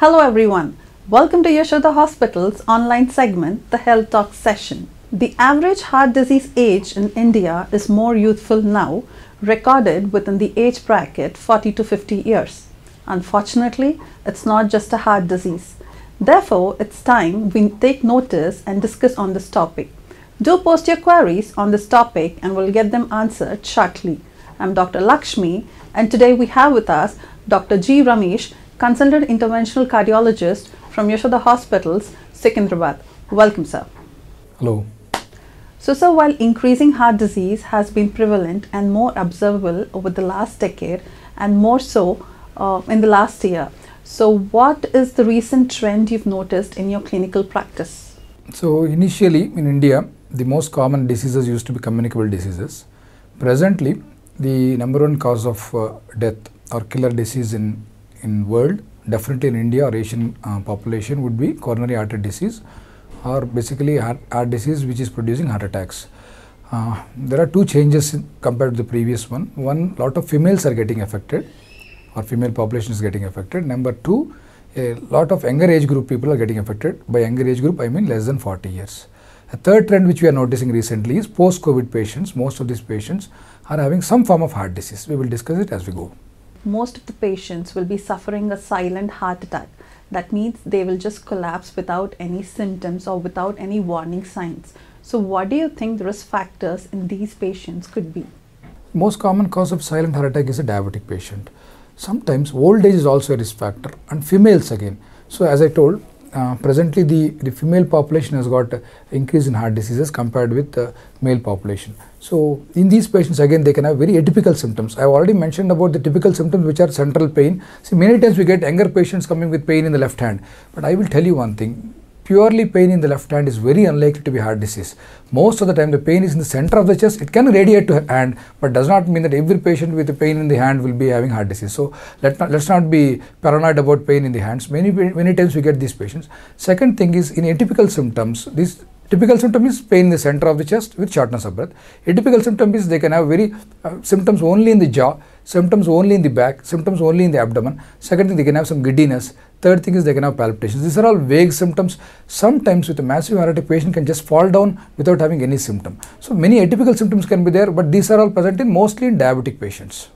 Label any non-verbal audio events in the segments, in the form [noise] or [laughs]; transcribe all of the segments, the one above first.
Hello everyone. Welcome to Yashoda Hospital's online segment, the Health Talk session. The average heart disease age in India is more youthful now, recorded within the age bracket 40 to 50 years. Unfortunately, it's not just a heart disease. Therefore, it's time we take notice and discuss on this topic. Do post your queries on this topic and we'll get them answered shortly. I'm Dr. Lakshmi and today we have with us Dr. G. Ramesh, consultant interventional cardiologist from Yashoda Hospitals, Secunderabad. Welcome, sir. Hello. So, sir, while increasing heart disease has been prevalent and more observable over the last decade and more so uh, in the last year, so what is the recent trend you've noticed in your clinical practice? So, initially in India, the most common diseases used to be communicable diseases. Presently, the number one cause of uh, death or killer disease in in world, definitely in India or Asian uh, population, would be coronary artery disease or basically heart, heart disease which is producing heart attacks. Uh, there are two changes compared to the previous one. One, lot of females are getting affected or female population is getting affected. Number two, a lot of younger age group people are getting affected. By younger age group, I mean less than 40 years. A third trend which we are noticing recently is post-COVID patients. Most of these patients are having some form of heart disease. We will discuss it as we go. Most of the patients will be suffering a silent heart attack. That means they will just collapse without any symptoms or without any warning signs. So, what do you think the risk factors in these patients could be? Most common cause of silent heart attack is a diabetic patient. Sometimes old age is also a risk factor, and females again. So, as I told, uh, presently the, the female population has got increase in heart diseases compared with the male population. So in these patients again they can have very atypical symptoms. I have already mentioned about the typical symptoms which are central pain. See many times we get younger patients coming with pain in the left hand. But I will tell you one thing, purely pain in the left hand is very unlikely to be heart disease. Most of the time the pain is in the center of the chest. It can radiate to hand, but does not mean that every patient with a pain in the hand will be having heart disease. So let not, let's not be paranoid about pain in the hands. Many many times we get these patients. Second thing is in atypical symptoms, these Typical symptom is pain in the center of the chest with shortness of breath. Atypical symptom is they can have very uh, symptoms only in the jaw, symptoms only in the back, symptoms only in the abdomen. Second thing, they can have some giddiness. Third thing is they can have palpitations. These are all vague symptoms. Sometimes with a massive attack, patient can just fall down without having any symptom. So many atypical symptoms can be there, but these are all present in mostly in diabetic patients.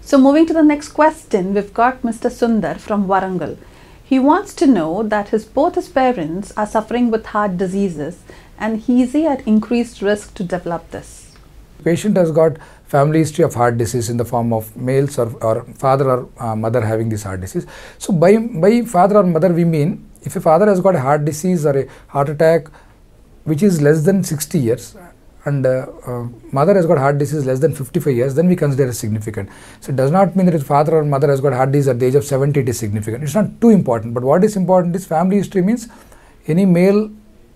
So moving to the next question, we've got Mr. Sundar from Warangal. He wants to know that his both his parents are suffering with heart diseases and he is at increased risk to develop this. Patient has got family history of heart disease in the form of males or, or father or uh, mother having this heart disease. So by by father or mother we mean if a father has got a heart disease or a heart attack which is less than 60 years and uh, uh, mother has got heart disease less than 55 years, then we consider it significant. So it does not mean that if father or mother has got heart disease at the age of 70, it is significant. It's not too important. But what is important is family history means any male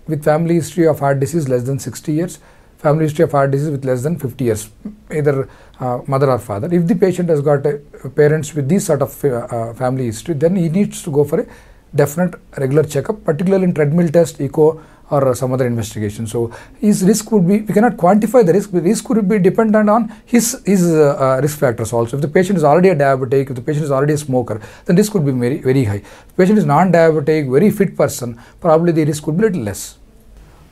with family history of heart disease less than 60 years, family history of heart disease with less than 50 years, either uh, mother or father. If the patient has got parents with this sort of uh, uh, family history, then he needs to go for a definite regular checkup, particularly in treadmill test, echo, or some other investigation. So his risk would be we cannot quantify the risk. The risk would be dependent on his his uh, uh, risk factors also. If the patient is already a diabetic, if the patient is already a smoker, then risk could be very very high. If the patient is non-diabetic, very fit person, probably the risk could be little less.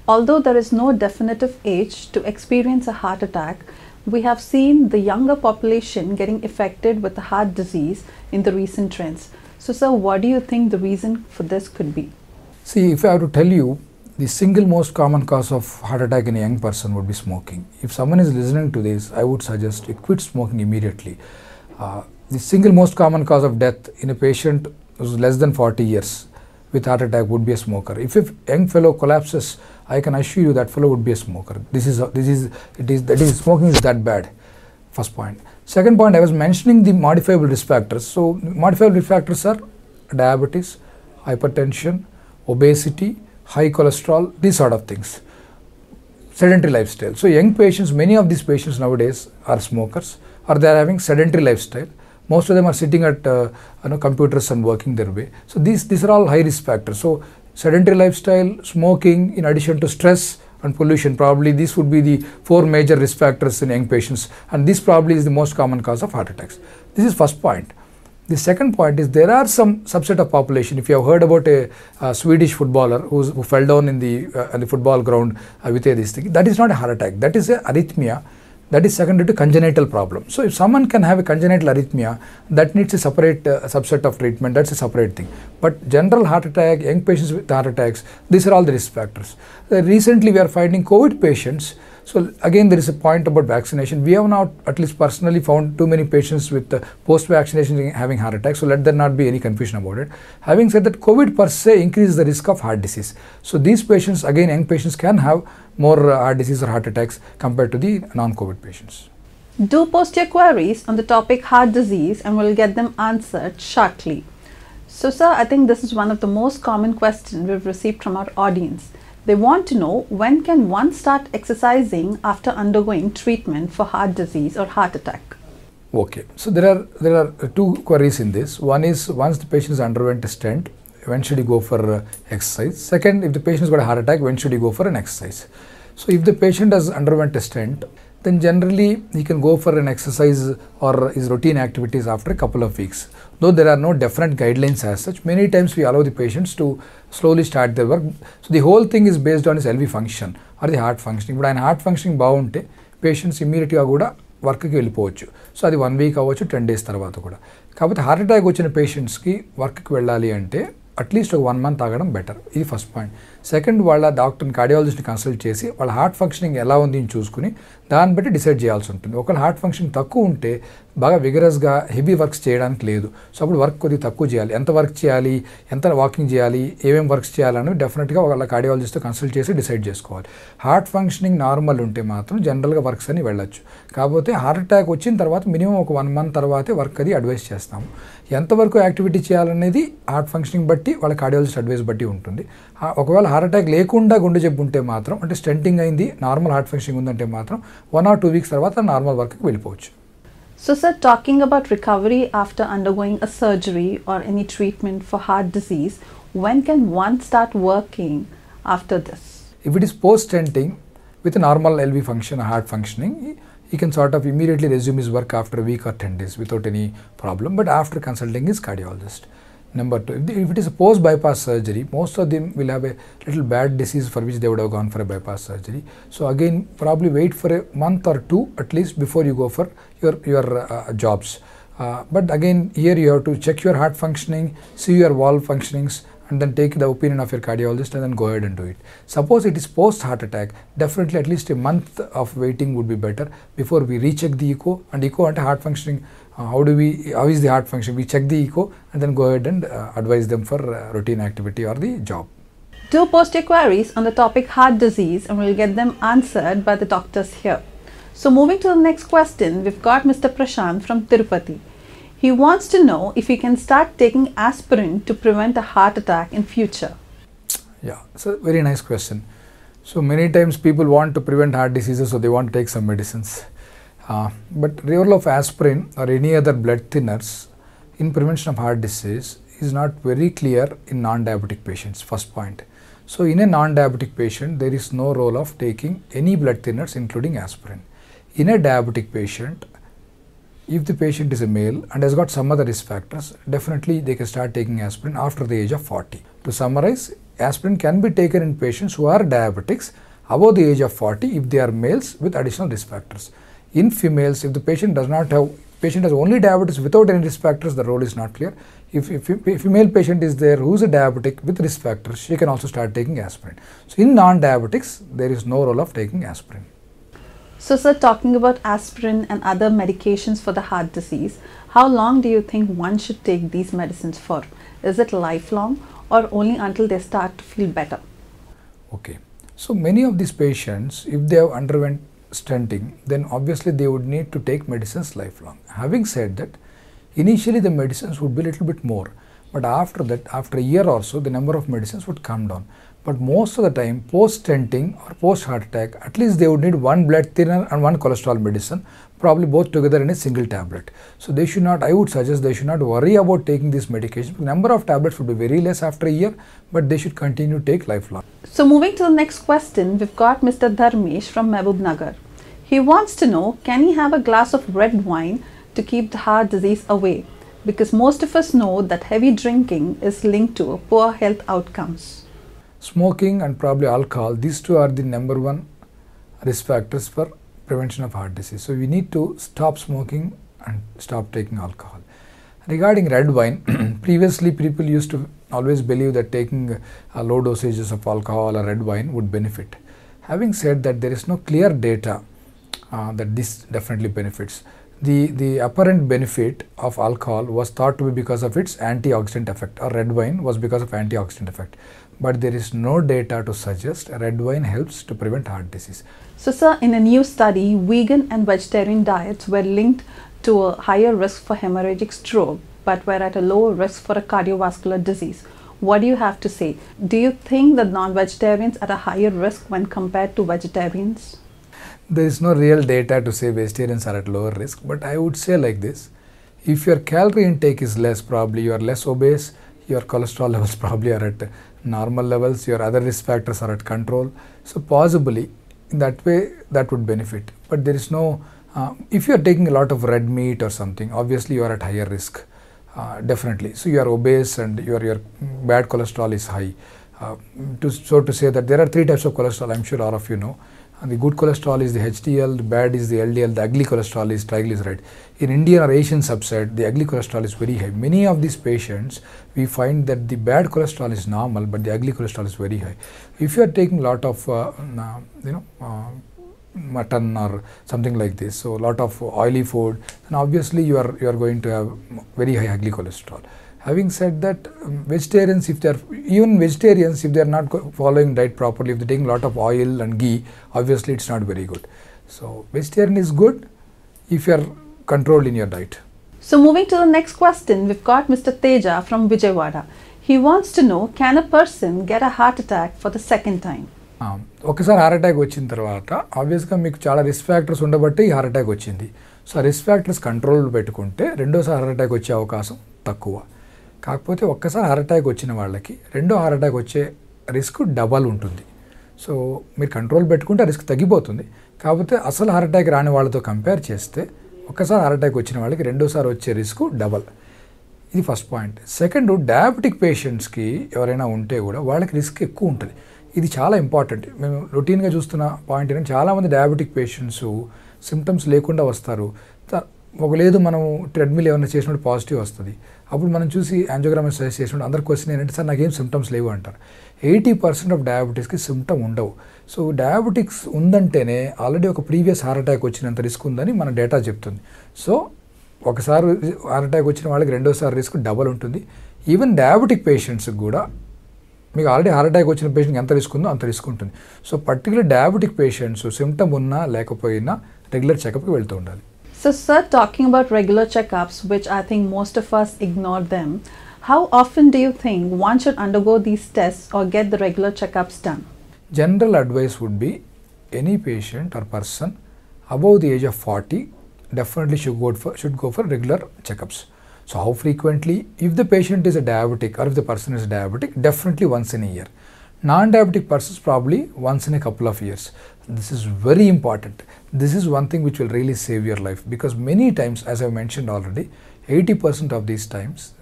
Although there is no definitive age to experience a heart attack, we have seen the younger population getting affected with the heart disease in the recent trends. So, sir, what do you think the reason for this could be? See, if I have to tell you, the single most common cause of heart attack in a young person would be smoking. If someone is listening to this, I would suggest you quit smoking immediately. Uh, the single most common cause of death in a patient who's less than 40 years with heart attack would be a smoker. If a young fellow collapses, I can assure you that fellow would be a smoker. This is this is it is that is smoking is that bad. First point. Second point, I was mentioning the modifiable risk factors. So modifiable risk factors are diabetes, hypertension, obesity, high cholesterol, these sort of things. Sedentary lifestyle. So young patients, many of these patients nowadays are smokers or they are having sedentary lifestyle. Most of them are sitting at uh, you know, computers and working their way. So these, these are all high risk factors. So sedentary lifestyle, smoking, in addition to stress and pollution, probably these would be the four major risk factors in young patients. And this probably is the most common cause of heart attacks. This is first point. The second point is there are some subset of population. If you have heard about a, a Swedish footballer who fell down in the uh, in the football ground uh, with a, this thing, that is not a heart attack. That is a arrhythmia. That is secondary to congenital problem. So if someone can have a congenital arrhythmia, that needs a separate uh, subset of treatment. That's a separate thing. But general heart attack, young patients with heart attacks, these are all the risk factors. Uh, recently, we are finding COVID patients so again, there is a point about vaccination. We have not, at least personally, found too many patients with uh, post-vaccination having heart attacks. So let there not be any confusion about it. Having said that, COVID per se increases the risk of heart disease. So these patients, again, young patients can have more uh, heart disease or heart attacks compared to the non-COVID patients. Do post your queries on the topic heart disease and we'll get them answered shortly. So, sir, I think this is one of the most common questions we've received from our audience. They want to know when can one start exercising after undergoing treatment for heart disease or heart attack. Okay, so there are there are two queries in this. One is once the patient has underwent a stent, when should he go for uh, exercise? Second, if the patient has got a heart attack, when should he go for an exercise? So if the patient has underwent a stent, then generally he can go for an exercise or his routine activities after a couple of weeks. Though there are no definite guidelines as such, many times we allow the patients to slowly start their work. So the whole thing is based on his LV function or the heart functioning. But ఆయన heart functioning బాగుంటే patients ఇమీడియట్గా కూడా వర్క్కి వెళ్ళిపోవచ్చు so అది one week అవ్వచ్చు ten days తర్వాత కూడా కాకపోతే హార్ట్ అటాక్ వచ్చిన పేషెంట్స్కి వర్క్కి వెళ్ళాలి అంటే అట్లీస్ట్ ఒక వన్ మంత్ ఆగడం బెటర్. ఇది ఫస్ట్ పాయింట్. సెకండ్ వాళ్ళ డాక్టర్ని కార్డియాలజిస్ట్ని కన్సల్ట్ చేసి వాళ్ళ హార్ట్ ఫంక్షనింగ్ ఎలా ఉంది అని చూసుకుని దాన్ని బట్టి డిసైడ్ చేయాల్సి ఉంటుంది. ఒకవేళ హార్ట్ ఫంక్షన్ తక్కువ ఉంటే బాగా విగరస్గా హెవీ వర్క్స్ చేయడానికి లేదు. సో అప్పుడు వర్క్ కొద్దిగా తక్కువ చేయాలి. ఎంత వర్క్ చేయాలి? ఎంత వాకింగ్ చేయాలి? ఏమేమి వర్క్స్ చేయాలని డెఫినెట్గా వాళ్ళ కార్డియాలజిస్ట్తో కన్సల్ట్ చేసి డిసైడ్ చేసుకోవాలి. హార్ట్ ఫంక్షనింగ్ నార్మల్ ఉంటే మాత్రం జనరల్గా వర్క్స్ అని వెళ్ళొచ్చు. కాకపోతే హార్ట్ అటాక్ వచ్చిన తర్వాత మినిమం ఒక వన్ మంత్ తర్వాతే వర్క్ అది అడ్వైస్ చేస్తాము. ఎంతవరకు యాక్టివిటీ చేయాలనేది హార్ట్ ఫంక్షనింగ్ బట్టి వాళ్ళ కార్డియాలజిస్ట్ అడ్వైస్ బట్టి ఉంటుంది ఒకవేళ హార్ట్ అటాక్ లేకుండా గుండె జబ్బు ఉంటే మాత్రం అంటే స్టెంటింగ్ అయింది నార్మల్ హార్ట్ ఫంక్షనింగ్ ఉందంటే మాత్రం వన్ ఆర్ టూ వీక్స్ తర్వాత నార్మల్ వర్క్కి వెళ్ళిపోవచ్చు So, sir, talking about recovery after undergoing a surgery or any treatment for heart disease, when can one start working after this? If it is post stenting with a normal LV function, heart functioning, he can sort of immediately resume his work after a week or 10 days without any problem, but after consulting his cardiologist. Number two, if, it is a post bypass surgery, most of them will have a little bad disease for which they would have gone for a bypass surgery. So again, probably wait for a month or two at least before you go for your your uh, jobs. Uh, but again, here you have to check your heart functioning, see your valve functionings, and then take the opinion of your cardiologist and then go ahead and do it. Suppose it is post heart attack, definitely at least a month of waiting would be better before we recheck the echo and echo and heart functioning. Uh, how do we, how is the heart function? We check the echo and then go ahead and uh, advise them for uh, routine activity or the job. Do post your queries on the topic heart disease and we'll get them answered by the doctors here. So, moving to the next question, we've got Mr. Prashant from Tirupati. He wants to know if he can start taking aspirin to prevent a heart attack in future. Yeah, it's a very nice question. So many times people want to prevent heart diseases, so they want to take some medicines. Uh, but role of aspirin or any other blood thinners in prevention of heart disease is not very clear in non-diabetic patients. First point. So in a non-diabetic patient, there is no role of taking any blood thinners, including aspirin. In a diabetic patient, if the patient is a male and has got some other risk factors, definitely they can start taking aspirin after the age of 40. To summarize, aspirin can be taken in patients who are diabetics above the age of 40 if they are males with additional risk factors. In females, if the patient does not have patient has only diabetes without any risk factors, the role is not clear. If, a female patient is there who is a diabetic with risk factors, she can also start taking aspirin. So in non-diabetics, there is no role of taking aspirin. So, sir, talking about aspirin and other medications for the heart disease, how long do you think one should take these medicines for? Is it lifelong or only until they start to feel better? Okay. So, many of these patients, if they have underwent stenting, then obviously they would need to take medicines lifelong. Having said that, initially the medicines would be a little bit more, but after that, after a year or so, the number of medicines would come down. But most of the time, post stenting or post heart attack, at least they would need one blood thinner and one cholesterol medicine, probably both together in a single tablet. So they should not, I would suggest they should not worry about taking this medication. Number of tablets would be very less after a year, but they should continue to take lifelong. So moving to the next question, we've got Mr. Dharmesh from Mehboob Nagar. He wants to know, can he have a glass of red wine to keep the heart disease away? because most of us know that heavy drinking is linked to poor health outcomes. Smoking and probably alcohol, these two are the number one risk factors for prevention of heart disease. So we need to stop smoking and stop taking alcohol. Regarding red wine, [clears throat] previously people used to always believe that taking low dosages of alcohol or red wine would benefit. Having said that, there is no clear data uh, that this definitely benefits. The, the apparent benefit of alcohol was thought to be because of its antioxidant effect, or red wine was because of antioxidant effect. But there is no data to suggest red wine helps to prevent heart disease. So, sir, in a new study, vegan and vegetarian diets were linked to a higher risk for hemorrhagic stroke, but were at a lower risk for a cardiovascular disease. What do you have to say? Do you think that non vegetarians are at a higher risk when compared to vegetarians? There is no real data to say vegetarians are at lower risk, but I would say like this if your calorie intake is less, probably you are less obese, your cholesterol [laughs] levels probably are at normal levels, your other risk factors are at control. So, possibly in that way that would benefit. But there is no, uh, if you are taking a lot of red meat or something, obviously you are at higher risk. Uh, definitely. So you are obese and your your bad cholesterol is high. Uh, to, so to say that there are three types of cholesterol. I'm sure all of you know. And the good cholesterol is the HDL, the bad is the LDL, the ugly cholesterol is triglyceride. In Indian or Asian subset, the ugly cholesterol is very high. Many of these patients, we find that the bad cholesterol is normal, but the ugly cholesterol is very high. If you are taking a lot of, uh, you know, uh, mutton or something like this so a lot of oily food then obviously you are you are going to have very high ugly cholesterol having said that um, vegetarians if they are even vegetarians if they are not following diet properly if they are taking a lot of oil and ghee obviously it's not very good so vegetarian is good if you are controlled in your diet so moving to the next question we've got mr teja from vijayawada he wants to know can a person get a heart attack for the second time ఒకసారి heart attack వచ్చిన తర్వాత ఆబ్వియస్గా మీకు చాలా risk factors ఉండబట్టి ఈ heart attack వచ్చింది so ఆ రిస్క్ ఫ్యాక్టర్స్ కంట్రోల్ పెట్టుకుంటే రెండోసారి హార్ట్ అటాక్ వచ్చే అవకాశం తక్కువ కాకపోతే ఒక్కసారి హార్ట్ అటాక్ వచ్చిన వాళ్ళకి రెండో హార్ట్ అటాక్ వచ్చే రిస్క్ డబల్ ఉంటుంది. సో మీరు కంట్రోల్ పెట్టుకుంటే రిస్క్ తగ్గిపోతుంది. కాకపోతే అసలు హార్ట్ అటాక్ రాని వాళ్ళతో కంపేర్ చేస్తే ఒక్కసారి హార్ట్ అటాక్ వచ్చిన వాళ్ళకి రెండోసారి వచ్చే రిస్క్ డబల్. ఇది ఫస్ట్ పాయింట్. సెకండ్ డయాబెటిక్ పేషెంట్స్కి ఎవరైనా ఉంటే కూడా వాళ్ళకి రిస్క్ ఎక్కువ ఉంటుంది. ఇది చాలా ఇంపార్టెంట్. మేము రొటీన్గా చూస్తున్న పాయింట్ ఏంటంటే చాలామంది డయాబెటిక్ పేషెంట్స్ సిమ్టమ్స్ లేకుండా వస్తారు. ఒక లేదు మనం ట్రెడ్మిల్ ఏమైనా చేసినప్పుడు పాజిటివ్ వస్తుంది. అప్పుడు మనం చూసి యాంజోగ్రామ్ సజెస్ట్ చేసినప్పుడు అందరు క్వశ్చన్ ఏంటంటే సార్ నాకేం సిమ్టమ్స్ లేవు అంటారు. ఎయిటీ పర్సెంట్ ఆఫ్ డయాబెటీస్కి సిమ్టమ్ ఉండవు. సో డయాబెటిక్స్ ఉందంటేనే ఆల్రెడీ ఒక ప్రీవియస్ హార్ట్ అటాక్ వచ్చినంత రిస్క్ ఉందని మన డేటా చెప్తుంది. సో ఒకసారి హార్ట్ అటాక్ వచ్చిన వాళ్ళకి రెండోసారి రిస్క్ డబల్ ఉంటుంది. ఈవెన్ డయాబెటిక్ పేషెంట్స్కి కూడా మీకు ఆల్రెడీ హార్ట్ అటాక్ వచ్చిన పేషెంట్కి ఎంత రిస్క్ ఉందో అంత రిస్క్ ఉంటుంది. So particular diabetic patients symptom ఉన్నా లేకపోయినా రెగ్యులర్ చెకప్కి వెళ్తూ ఉండాలి. So, sir, talking about regular checkups, which I think most of us ignore them, how often do you think one should undergo these tests or get the regular checkups done? General advice would be any patient or person above the age of 40 definitely should go for, should go for regular checkups. So, how frequently? If the patient is a diabetic or if the person is diabetic, definitely once in a year. Non diabetic persons probably once in a couple of years. This is very important. This is one thing which will really save your life because many times, as I mentioned already, 80% of these times,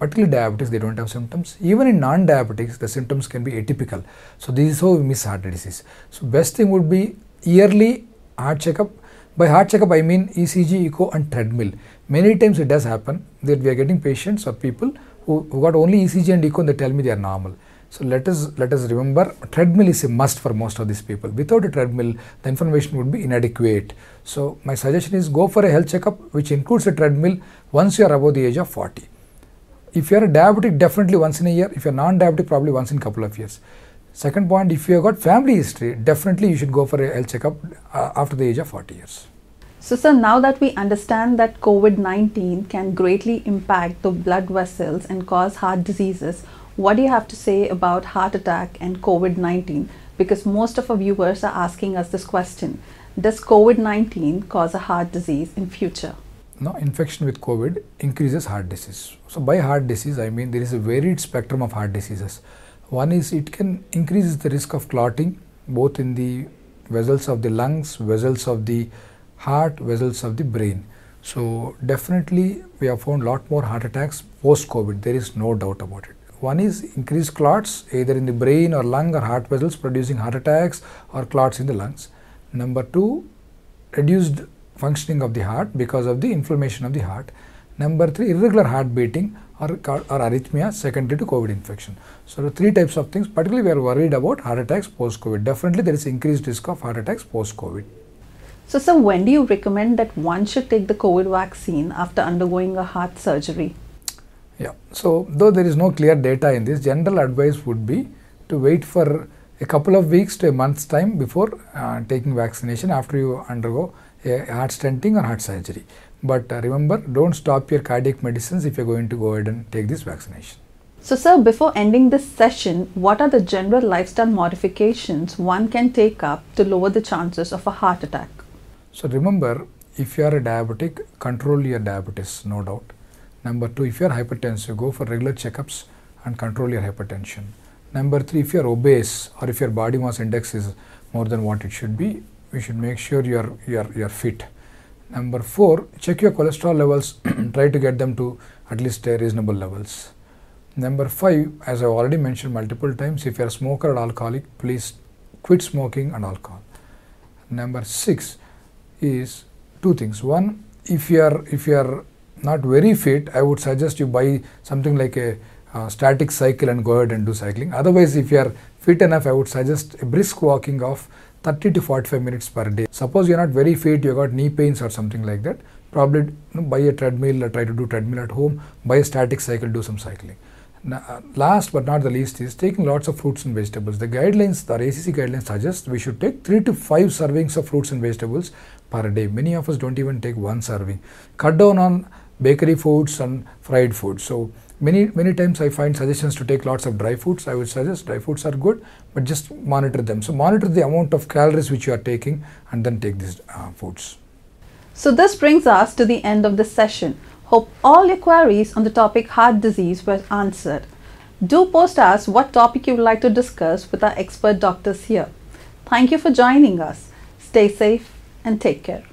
particularly diabetics, they don't have symptoms. Even in non diabetics, the symptoms can be atypical. So, this is how we miss heart disease. So, best thing would be yearly heart checkup. By heart checkup, I mean ECG, echo, and treadmill. Many times it does happen that we are getting patients or people who, who got only ECG and echo and they tell me they are normal. So let us let us remember treadmill is a must for most of these people. Without a treadmill, the information would be inadequate. So my suggestion is go for a health checkup which includes a treadmill once you are above the age of 40. If you are a diabetic, definitely once in a year. If you are non-diabetic, probably once in a couple of years. Second point, if you have got family history, definitely you should go for a health checkup uh, after the age of 40 years. So, sir, now that we understand that COVID 19 can greatly impact the blood vessels and cause heart diseases, what do you have to say about heart attack and COVID 19? Because most of our viewers are asking us this question Does COVID 19 cause a heart disease in future? No, infection with COVID increases heart disease. So, by heart disease, I mean there is a varied spectrum of heart diseases. One is it can increase the risk of clotting both in the vessels of the lungs, vessels of the heart, vessels of the brain. So definitely we have found lot more heart attacks post COVID. There is no doubt about it. One is increased clots either in the brain or lung or heart vessels producing heart attacks or clots in the lungs. Number two, reduced functioning of the heart because of the inflammation of the heart. Number three, irregular heart beating or, or arrhythmia secondary to COVID infection. So, three types of things, particularly we are worried about heart attacks post COVID. Definitely there is increased risk of heart attacks post COVID. So, sir, when do you recommend that one should take the COVID vaccine after undergoing a heart surgery? Yeah, so though there is no clear data in this, general advice would be to wait for a couple of weeks to a month's time before uh, taking vaccination after you undergo a heart stenting or heart surgery. But uh, remember, don't stop your cardiac medicines if you're going to go ahead and take this vaccination. So, sir, before ending this session, what are the general lifestyle modifications one can take up to lower the chances of a heart attack? So remember, if you are a diabetic, control your diabetes, no doubt. Number two, if you are hypertensive, go for regular checkups and control your hypertension. Number three, if you are obese or if your body mass index is more than what it should be, you should make sure you are, you are, you are fit. Number four, check your cholesterol levels, and [clears throat] try to get them to at least uh, reasonable levels. Number five, as I already mentioned multiple times, if you are a smoker or alcoholic, please quit smoking and alcohol. Number six, is two things. One, if you are if you are not very fit, I would suggest you buy something like a uh, static cycle and go ahead and do cycling. Otherwise, if you are fit enough, I would suggest a brisk walking of 30 to 45 minutes per day. Suppose you are not very fit, you got knee pains or something like that. Probably you know, buy a treadmill or try to do treadmill at home. Buy a static cycle, do some cycling. Now, uh, last but not the least is taking lots of fruits and vegetables. The guidelines, the ACC guidelines suggest we should take 3 to 5 servings of fruits and vegetables per day. Many of us don't even take one serving. Cut down on bakery foods and fried foods. So many many times I find suggestions to take lots of dry foods. I would suggest dry foods are good, but just monitor them. So monitor the amount of calories which you are taking and then take these uh, foods. So this brings us to the end of the session. Hope all your queries on the topic heart disease were answered. Do post us what topic you would like to discuss with our expert doctors here. Thank you for joining us. Stay safe and take care.